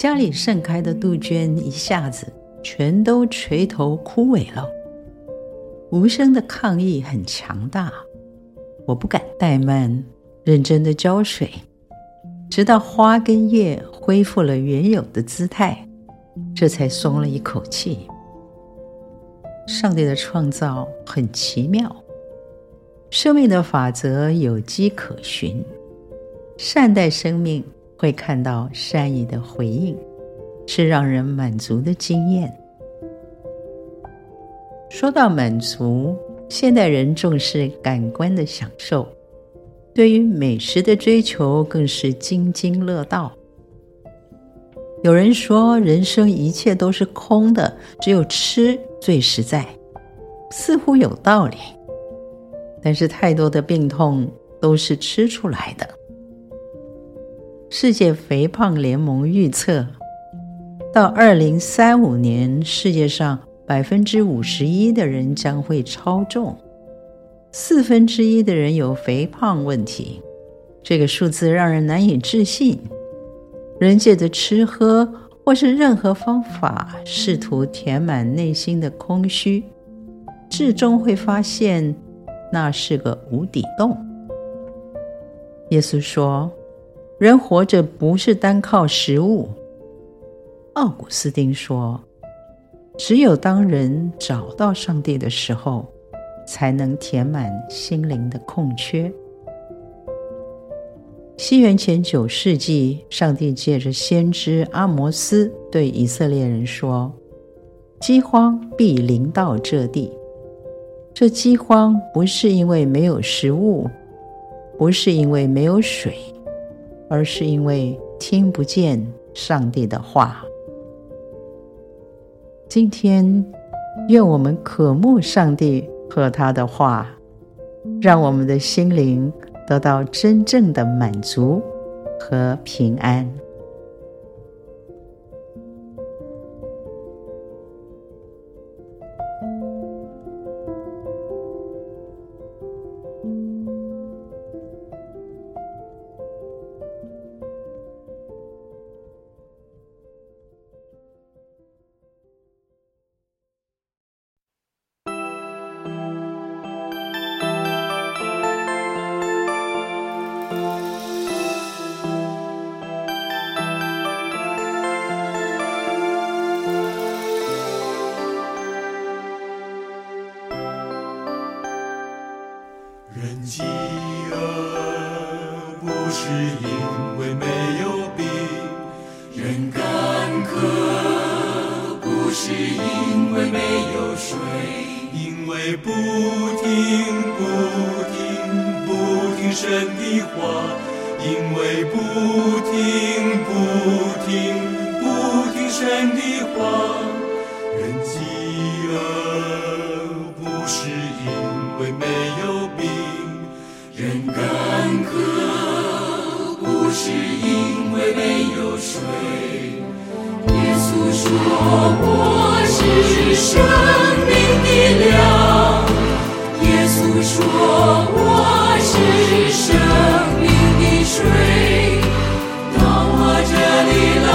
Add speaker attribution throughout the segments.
Speaker 1: 家里盛开的杜鹃一下子全都垂头枯萎了。无声的抗议很强大，我不敢怠慢，认真的浇水，直到花跟叶恢复了原有的姿态，这才松了一口气。上帝的创造很奇妙，生命的法则有迹可循，善待生命。会看到善意的回应，是让人满足的经验。说到满足，现代人重视感官的享受，对于美食的追求更是津津乐道。有人说，人生一切都是空的，只有吃最实在，似乎有道理。但是太多的病痛都是吃出来的。世界肥胖联盟预测，到二零三五年，世界上百分之五十一的人将会超重，四分之一的人有肥胖问题。这个数字让人难以置信。人借着吃喝或是任何方法，试图填满内心的空虚，至终会发现那是个无底洞。耶稣说。人活着不是单靠食物。奥古斯丁说：“只有当人找到上帝的时候，才能填满心灵的空缺。”西元前九世纪，上帝借着先知阿摩斯对以色列人说：“饥荒必临到这地。”这饥荒不是因为没有食物，不是因为没有水。而是因为听不见上帝的话。今天，愿我们渴慕上帝和他的话，让我们的心灵得到真正的满足和平安。
Speaker 2: 饥饿不是因为没有饼，人干渴不是因为没有水，因为不听不听不听神的话，因为不听不听不听神的话，人饥饿。耶稣说我是生命的粮。”耶稣说：“我是生命的水。”到我这里来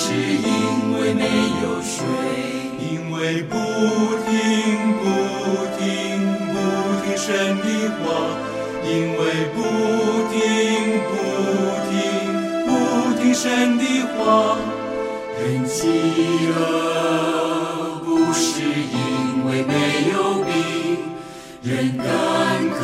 Speaker 2: 是因为没有水，因为不听不听不听神的话，因为不听不听不听神的话，人饥饿不是因为没有饼。人干渴，